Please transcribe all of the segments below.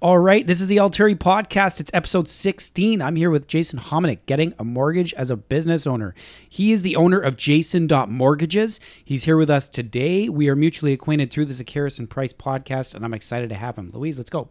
All right, this is the Alteri podcast. It's episode 16. I'm here with Jason Humeniuk, getting a mortgage as a business owner. He is the owner of Jason Mortgages. He's here with us today. We are mutually acquainted through the Zacchaeus and Price podcast, and I'm excited to have him. Louise, let's go.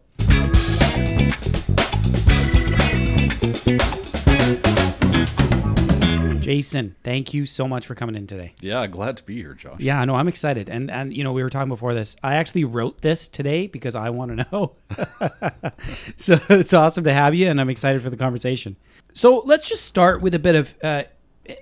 Jason, thank you so much for coming in today. Yeah, glad to be here, Josh. Yeah, no, I'm excited. And and you know, we were talking before this. I actually wrote this today because I want to know. so it's awesome to have you and I'm excited for the conversation. So, let's just start with a bit of uh,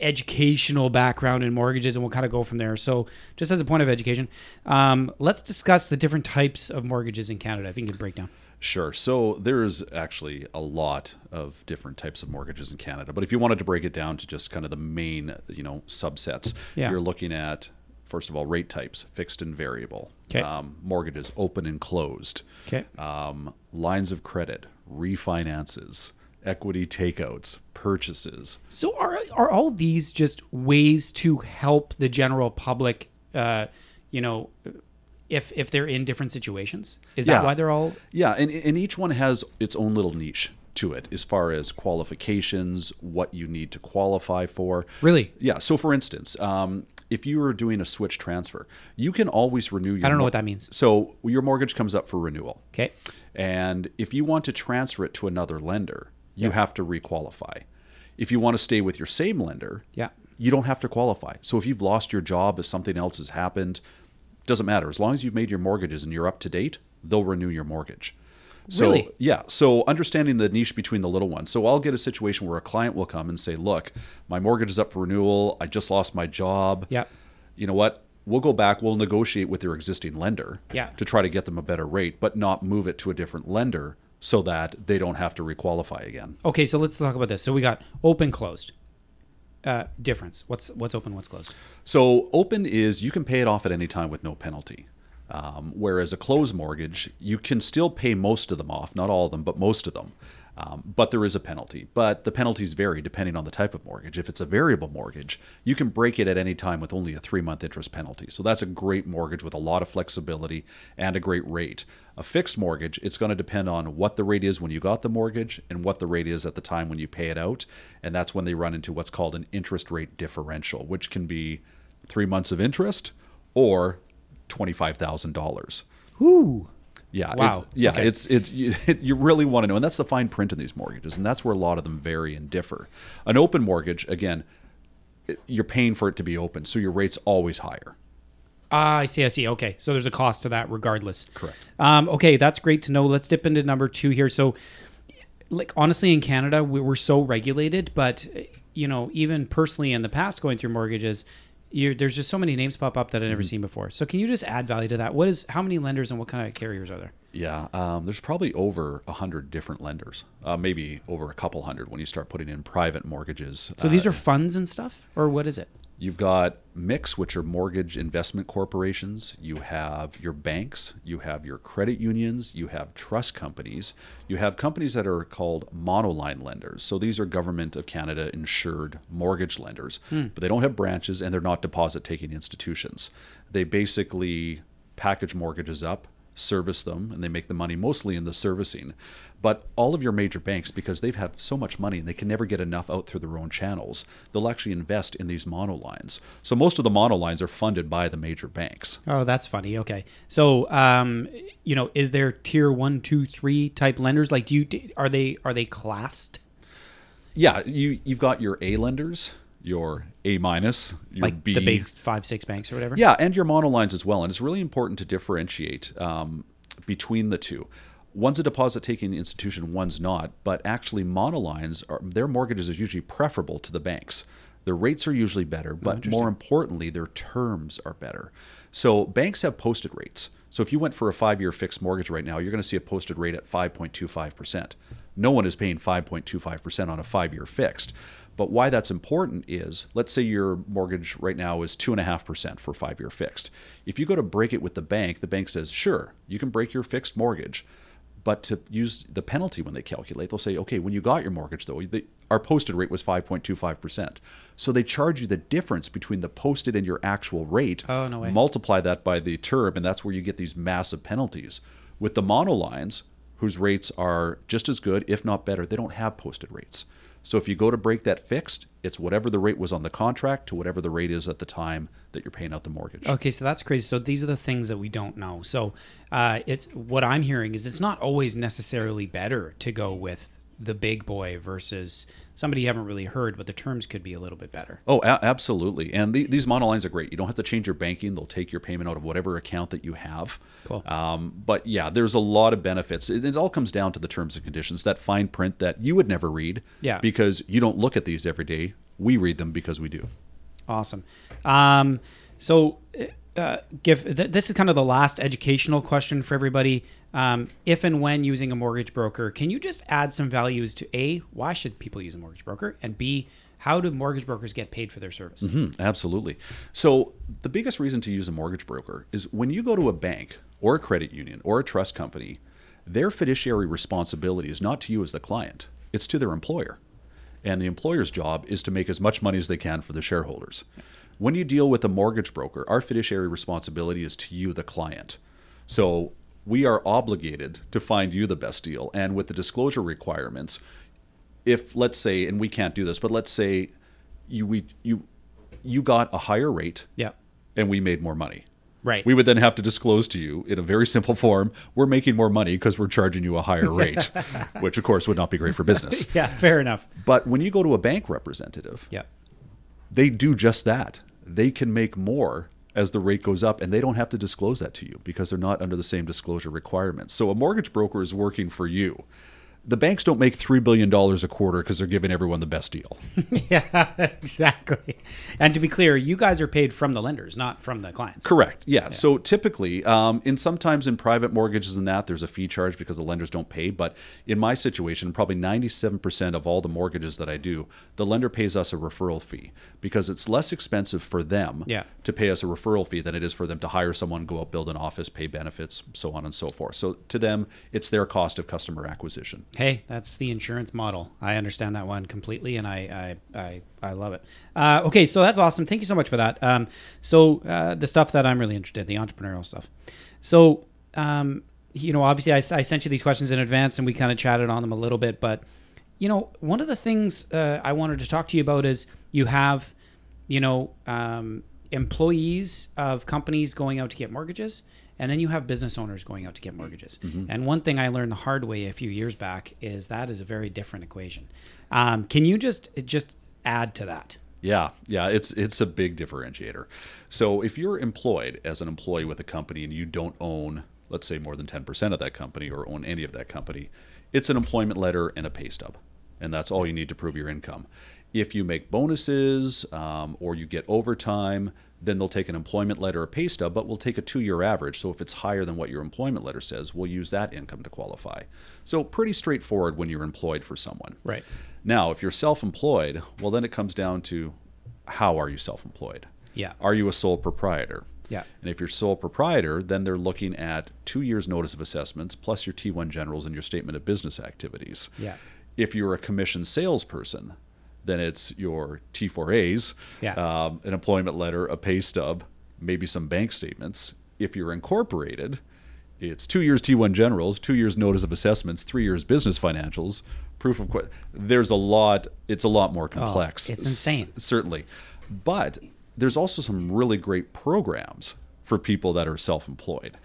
educational background in mortgages and we'll kind of go from there. So, just as a point of education, um, let's discuss the different types of mortgages in Canada. I think you can break down. Sure. So there's actually a lot of different types of mortgages in Canada, but if you wanted to break it down to just kind of the main, you know, subsets, yeah. you're looking at first of all rate types, fixed and variable, okay. um, mortgages, open and closed, okay. um, lines of credit, refinances, equity takeouts, purchases. So are are all these just ways to help the general public? Uh, you know if if they're in different situations? Is that why they're all? Yeah, and and each one has its own little niche to it as far as qualifications, what you need to qualify for. Really? Yeah. So, for instance, um, if you are doing a switch transfer, you can always renew your. I don't know what that means. So your mortgage comes up for renewal. Okay. And if you want to transfer it to another lender, you have to requalify. If you want to stay with your same lender, yeah, you don't have to qualify. So if you've lost your job, if something else has happened, doesn't matter. As long as you've made your mortgages and you're up to date, they'll renew your mortgage. So, really? Yeah. So understanding the niche between the little ones. So I'll get a situation where a client will come and say, "Look, my mortgage is up for renewal. I just lost my job. Yeah. You know what? We'll go back. We'll negotiate with their existing lender. Yeah. To try to get them a better rate, but not move it to a different lender so that they don't have to requalify again. Okay. So let's talk about this. So we got open closed uh, difference? What's what's open? What's closed? So open is you can pay it off at any time with no penalty. Um, whereas a closed mortgage, you can still pay most of them off, not all of them, but most of them. Um, but there is a penalty. But the penalties vary depending on the type of mortgage. If it's a variable mortgage, you can break it at any time with only a three month interest penalty. So that's a great mortgage with a lot of flexibility and a great rate. A fixed mortgage, it's going to depend on what the rate is when you got the mortgage and what the rate is at the time when you pay it out. And that's when they run into what's called an interest rate differential, which can be three months of interest or $25,000. Ooh. Yeah. Wow. It's, yeah. Okay. It's it's you, you really want to know, and that's the fine print in these mortgages, and that's where a lot of them vary and differ. An open mortgage, again, you're paying for it to be open, so your rate's always higher. Ah, I see. I see. Okay, so there's a cost to that, regardless. Correct. Um, okay, that's great to know. Let's dip into number two here. So, like honestly, in Canada, we, we're so regulated, but you know, even personally in the past, going through mortgages, there's just so many names pop up that I've never mm-hmm. seen before. So can you just add value to that? What is how many lenders and what kind of carriers are there? Yeah, um, there's probably over a hundred different lenders, uh, maybe over a couple hundred when you start putting in private mortgages. So these uh, are funds and stuff, or what is it? You've got MICs, which are mortgage investment corporations. You have your banks. You have your credit unions. You have trust companies. You have companies that are called monoline lenders. So these are Government of Canada insured mortgage lenders, hmm. but they don't have branches and they're not deposit taking institutions. They basically package mortgages up service them and they make the money mostly in the servicing. But all of your major banks, because they've had so much money and they can never get enough out through their own channels, they'll actually invest in these monolines. So most of the monolines are funded by the major banks. Oh, that's funny. Okay, so um, you know, is there tier one, two, three type lenders? Like, do you are they are they classed? Yeah, you you've got your A lenders your A minus, your like B, the big five six banks or whatever. Yeah, and your monolines as well. And it's really important to differentiate um, between the two. One's a deposit taking institution, one's not. But actually, monolines are their mortgages are usually preferable to the banks. Their rates are usually better, oh, but oh, more importantly, their terms are better. So banks have posted rates. So if you went for a five year fixed mortgage right now, you're going to see a posted rate at 5.25%. No one is paying 5.25% on a five year fixed. But why that's important is let's say your mortgage right now is 2.5% for five year fixed. If you go to break it with the bank, the bank says, sure, you can break your fixed mortgage. But to use the penalty when they calculate, they'll say, okay, when you got your mortgage, though, the, our posted rate was 5.25%. So they charge you the difference between the posted and your actual rate. Oh, no way. Multiply that by the term, and that's where you get these massive penalties. With the monolines, whose rates are just as good, if not better. They don't have posted rates. So if you go to break that fixed, it's whatever the rate was on the contract to whatever the rate is at the time that you're paying out the mortgage. Okay, so that's crazy. So these are the things that we don't know. So uh, it's what I'm hearing is it's not always necessarily better to go with the big boy versus somebody you haven't really heard, but the terms could be a little bit better. Oh, a- absolutely. And the, these monolines are great. You don't have to change your banking. They'll take your payment out of whatever account that you have. Cool. Um, but yeah, there's a lot of benefits. It, it all comes down to the terms and conditions, that fine print that you would never read Yeah. because you don't look at these every day. We read them because we do. Awesome. Um, so, uh, give th- this is kind of the last educational question for everybody. Um, if and when using a mortgage broker, can you just add some values to a why should people use a mortgage broker, and b how do mortgage brokers get paid for their service? Hmm, absolutely. So, the biggest reason to use a mortgage broker is when you go to a bank or a credit union or a trust company, their fiduciary responsibility is not to you as the client, it's to their employer. And the employer's job is to make as much money as they can for the shareholders. When you deal with a mortgage broker, our fiduciary responsibility is to you, the client. So, we are obligated to find you the best deal. And with the disclosure requirements, if let's say, and we can't do this, but let's say you we you you got a higher rate Yeah. and we made more money. Right. We would then have to disclose to you in a very simple form, we're making more money because we're charging you a higher rate, which of course would not be great for business. yeah. Fair enough. But when you go to a bank representative, Yeah. they do just that. They can make more as the rate goes up and they don't have to disclose that to you because they're not under the same disclosure requirements. So a mortgage broker is working for you. The banks don't make $3 billion a quarter because they're giving everyone the best deal. yeah. Exactly. And to be clear, you guys are paid from the lenders, not from the clients. Correct. Yeah. So typically, um, in sometimes in private mortgages and that, there's a fee charge because the lenders don't pay. But in my situation, probably 97% of all the mortgages that I do, the lender pays us a referral fee because it's less expensive for them Yeah. to pay us a referral fee than it is for them to hire someone, go out, build an office, pay benefits, so on and so forth. So to them, it's their cost of customer acquisition. Hey, that's the insurance model. I understand that one completely, and I I I, I love it. Uh, okay, so that's awesome. Thank you so much for that. Um, so uh, the stuff that I'm really interested, in, the entrepreneurial stuff. So um, you know, obviously, I, I sent you these questions in advance, and we kind of chatted on them a little bit. But you know, one of the things uh, I wanted to talk to you about is you have, you know, um, employees of companies going out to get mortgages and then you have business owners going out to get mortgages. And one thing I learned the hard way a few years back is that is a very different equation. Um, can you just just add to that? Yeah, yeah, it's it's a big differentiator. So if you're employed as an employee with a company and you don't own, let's say, more than ten percent of that company or own any of that company, it's an employment letter and a pay stub, and that's all you need to prove your income. If you make bonuses um, or you get overtime, then they'll take an employment letter or pay stub, but we'll take a two-year average. So if it's higher than what your employment letter says, we'll use that income to qualify. So pretty straightforward when you're employed for someone. Right. Now, if you're self employed, well, then it comes down to how are you self employed? Yeah. Are you a sole proprietor? Yeah. And if you're sole proprietor, then they're looking at two years' notice of assessments plus your T1 generals and your statement of business activities. Yeah. If you're a commissioned salesperson, then it's your T4As, Yeah. um, an employment letter, a pay stub, maybe some bank statements. If you're incorporated, it's two years T1 generals, two years notice of assessments, three years business financials, proof of. Qu- There's a lot. It's a lot more complex. Oh, it's insane. Certainly, but there's also some really great programs for people that are self-employed.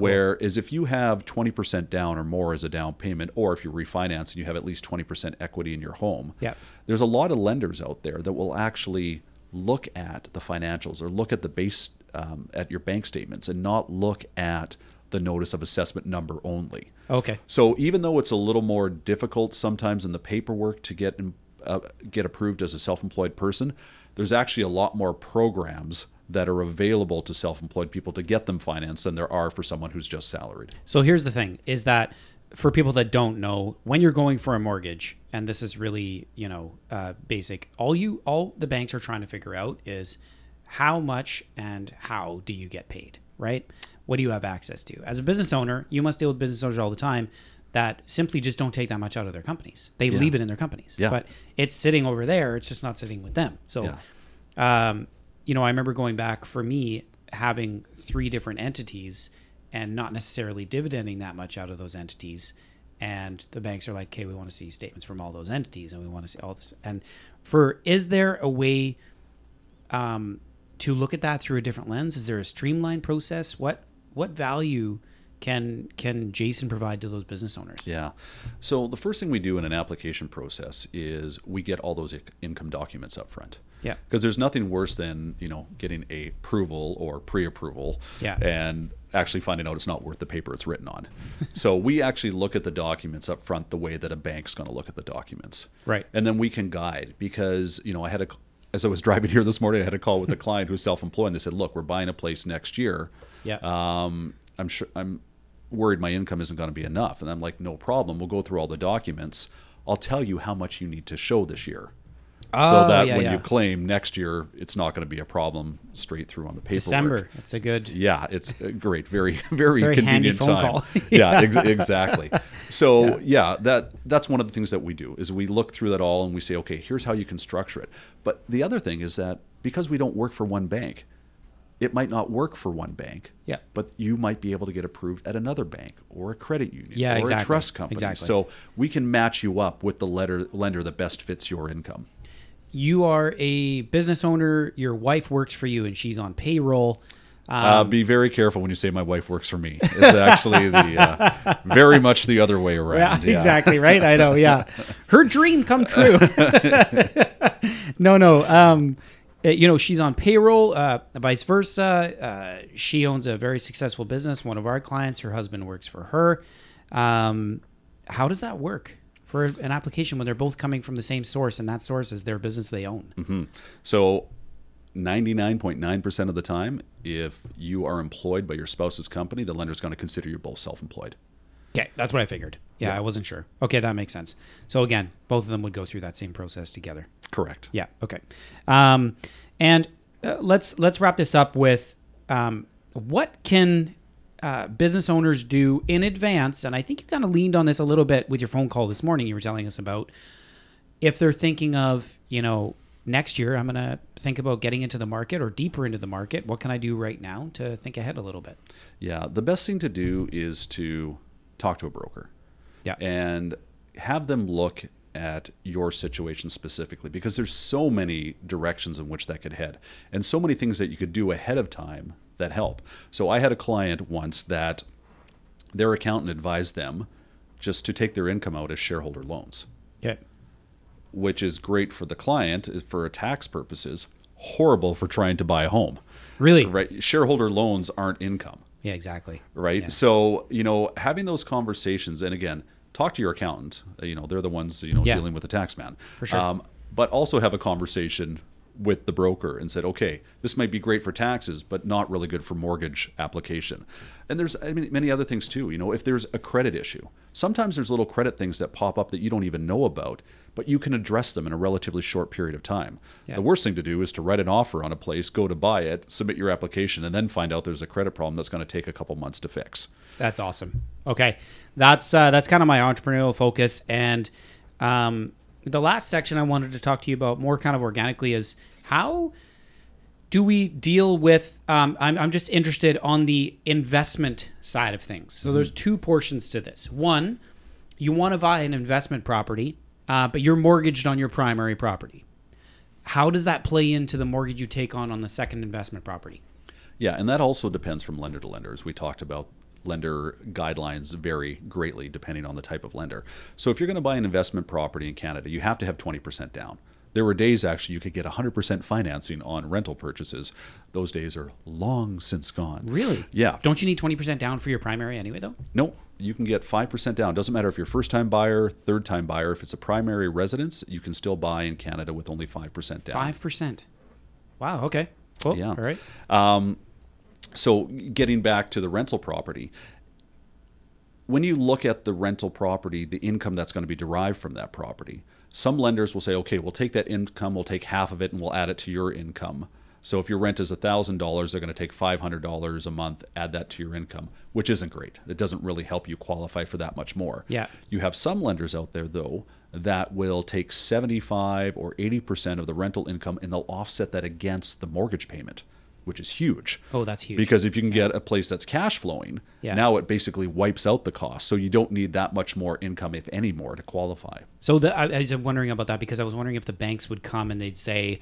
Whereas if you have 20% down or more as a down payment, or if you refinance and you have at least 20% equity in your home, Yep. there's a lot of lenders out there that will actually look at the financials or look at the base um, at your bank statements and not look at the notice of assessment number only. Okay. So even though it's a little more difficult sometimes in the paperwork to get in, uh, get approved as a self-employed person, there's actually a lot more programs that are available to self-employed people to get them financed than there are for someone who's just salaried. So here's the thing: is that for people that don't know, when you're going for a mortgage, and this is really you know uh, basic, all you all the banks are trying to figure out is how much and how do you get paid, right? What do you have access to? As a business owner, you must deal with business owners all the time that simply just don't take that much out of their companies. They leave it in their companies. Yeah. But it's sitting over there. It's just not sitting with them. So, um, you know, I remember going back for me having three different entities and not necessarily dividending that much out of those entities and the banks are like, "Okay, we want to see statements from all those entities, and we want to see all this." And for is there a way um, to look at that through a different lens? Is there a streamlined process? What what value can can Jason provide to those business owners? Yeah. So the first thing we do in an application process is we get all those income documents up front. Yeah. Because there's nothing worse than you know getting a approval or pre-approval. Yeah. And actually finding out it's not worth the paper it's written on. so we actually look at the documents up front the way that a bank's going to look at the documents. Right. And then we can guide because you know I had a as I was driving here this morning I had a call with a client who's self-employed and they said look we're buying a place next year. Yeah. Um, I'm sure I'm worried my income isn't going to be enough. And I'm like, no problem. We'll go through all the documents. I'll tell you how much you need to show this year. So Oh, that yeah, when yeah. you claim next year, it's not going to be a problem straight through on the paperwork. December. That's a good. Yeah, it's a great, very, very, Very convenient time. call. yeah, ex- exactly. So yeah. that that's one of the things that we do is we look through that all and we say, okay, here's how you can structure it. But the other thing is that because we don't work for one bank, it might not work for one bank. Yeah. But you might be able to get approved at another bank or a credit union Yeah, or exactly. a trust company. Exactly. So we can match you up with the letter, lender that best fits your income. You are a business owner. Your wife works for you, and she's on payroll. Um, uh, be very careful when you say my wife works for me. It's actually the uh, very much the other way around. Yeah. exactly right. I know. Yeah, her dream come true. no, no. Um, uh, you know, she's on payroll. Uh, vice versa. Uh, she owns a very successful business. One of our clients, her husband works for her. Um, how does that work for an application when they're both coming from the same source, and that source is their business they own? So, 99.9% of the time, if you are employed by your spouse's company, the lender's going to consider you both self employed. Okay, that's what I figured. Yeah, I wasn't sure. Okay, that makes sense. So again, both of them would go through that same process together. Correct. Yeah. Okay. Um, and uh, let's let's wrap this up with um, what can uh, business owners do in advance? And I think you kind of leaned on this a little bit with your phone call this morning. You were telling us about if they're thinking of you know next year I'm going to think about getting into the market or deeper into the market. What can I do right now to think ahead a little bit? Yeah. The best thing to do is to talk to a broker. Yeah. and have them look at your situation specifically because there's so many directions in which that could head and so many things that you could do ahead of time that help. So I had a client once that their accountant advised them just to take their income out as shareholder loans, Okay. which is great for the client for tax purposes, horrible for trying to buy a home. Really? Right? Shareholder loans aren't income Yeah. Exactly. right? Yeah. So you know, having those conversations, and again, talk to your accountant. You know, they're the ones you know Yeah. dealing with the tax man. For sure. Um, but also have a conversation with the broker and said, okay, this might be great for taxes, but not really good for mortgage application. And there's I mean, many other things too. You know, if there's a credit issue, sometimes there's little credit things that pop up that you don't even know about, but you can address them in a relatively short period of time. Yeah. The worst thing to do is to write an offer on a place, go to buy it, submit your application, and then find out there's a credit problem that's going to take a couple months to fix. That's awesome. Okay, that's uh, that's kind of my entrepreneurial focus. And um, the last section I wanted to talk to you about more kind of organically is how do we deal with? Um, I'm I'm just interested on the investment side of things. So there's two portions to this. One, you want to buy an investment property, uh, but you're mortgaged on your primary property. How does that play into the mortgage you take on on the second investment property? Yeah, and that also depends from lender to lender. As we talked about, lender guidelines vary greatly depending on the type of lender. So if you're going to buy an investment property in Canada, you have to have 20% down. There were days actually you could get 100% financing on rental purchases. Those days are long since gone. Really? Yeah. Don't you need 20% down for your primary anyway, though? No, you can get 5% down. Doesn't matter if you're first time buyer, third time buyer. If it's a primary residence, you can still buy in Canada with only 5% down. Five percent. Wow. Okay. Cool. Yeah. All right. Um, so getting back to the rental property, when you look at the rental property, the income that's going to be derived from that property, some lenders will say, okay, we'll take that income, we'll take half of it, and we'll add it to your income. So if your rent is $1,000, they're going to take $500 a month, add that to your income, which isn't great. It doesn't really help you qualify for that much more. Yeah. You have some lenders out there, though, that will take 75 or 80% of the rental income and they'll offset that against the mortgage payment, which is huge. Oh, that's huge. Because if you can get a place that's cash flowing, Yeah. now it basically wipes out the cost. So you don't need that much more income, if any more, to qualify. So the, I, I was wondering about that because I was wondering if the banks would come and they'd say,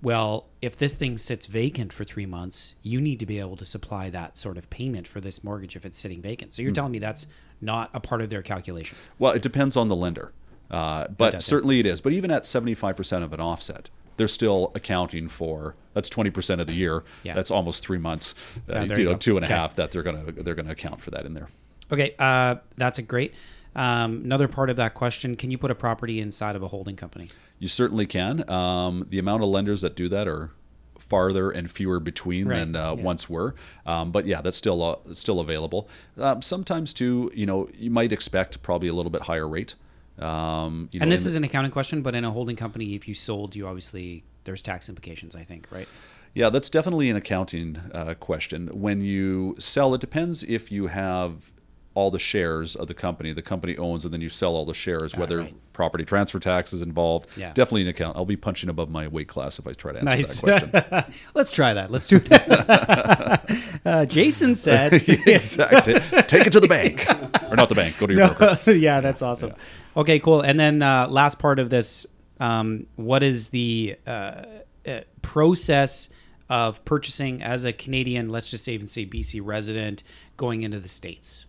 "Well, if this thing sits vacant for three months, you need to be able to supply that sort of payment for this mortgage if it's sitting vacant." So you're telling me that's not a part of their calculation? Well, it depends on the lender, uh, but yeah. certainly it is. But even at 75% of an offset, they're still accounting for that's 20% of the year. Yeah. That's almost three months. Uh, you you know, go. two and a Okay. half that they're gonna they're gonna account for that in there. Okay, uh, that's a great. Um, another part of that question: Can you put a property inside of a holding company? You certainly can. Um, the amount of lenders that do that are farther and fewer between Right, than uh, yeah. once were. Um, but yeah, that's still uh, still available. Um, sometimes too, you know, you might expect probably a little bit higher rate. Um, you know, And this is an accounting question, but in a holding company, if you sold, you obviously there's tax implications. I think, right? Yeah, that's definitely an accounting uh, question. When you sell, it depends if you have all the shares of the company the company owns, and then you sell all the shares, whether right. property transfer tax is involved. Yeah. Definitely an account. I'll be punching above my weight class if I try to answer Nice. that question. Let's try that. Let's do that. uh, Jason said, exactly. Take it to the bank, or not the bank. Go to your broker. yeah, that's awesome. Okay, cool. And then uh, last part of this, um, what is the uh, uh, process of purchasing as a Canadian, let's just say even say BC resident, going into the States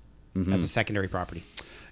as a secondary property?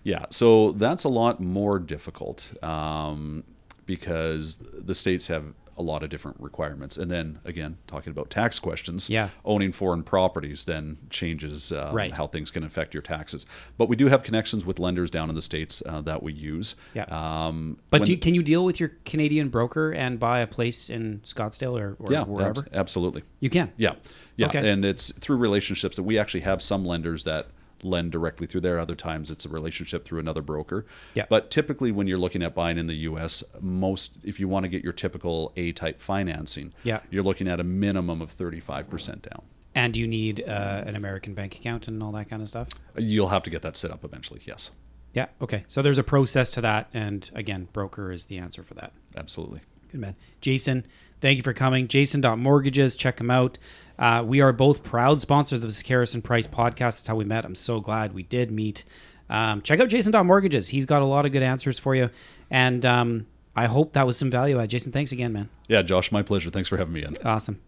Yeah, so that's a lot more difficult um, because the states have a lot of different requirements. And then again, talking about tax questions, Yeah. owning foreign properties then changes um, Right. how things can affect your taxes. But we do have connections with lenders down in the states uh, that we use. Yeah. Um, But you, can you deal with your Canadian broker and buy a place in Scottsdale or, or yeah, wherever? abs- absolutely. You can. Yeah, yeah, Okay. and it's through relationships that we actually have some lenders that lend directly through there. Other times it's a relationship through another broker. Yeah. But typically, when you're looking at buying in the U.S., most if you want to get your typical A-type financing, Yeah. you're looking at a minimum of 35 percent down. And you need uh, an American bank account and all that kind of stuff? You'll have to get that set up eventually. Yes, Yeah. Okay. So there's a process to that. And again, broker is the answer for that. absolutely. Good man. Jason, thank you for coming. Jason.mortgages, check him out. Uh, we are both proud sponsors of the Sakaris and Price podcast. That's how we met. I'm so glad we did meet. Um, check out Jason.mortgages. He's got a lot of good answers for you. And um, I hope that was some value add. Jason, thanks again, man. Yeah, Josh, my pleasure. Thanks for having me in. Awesome.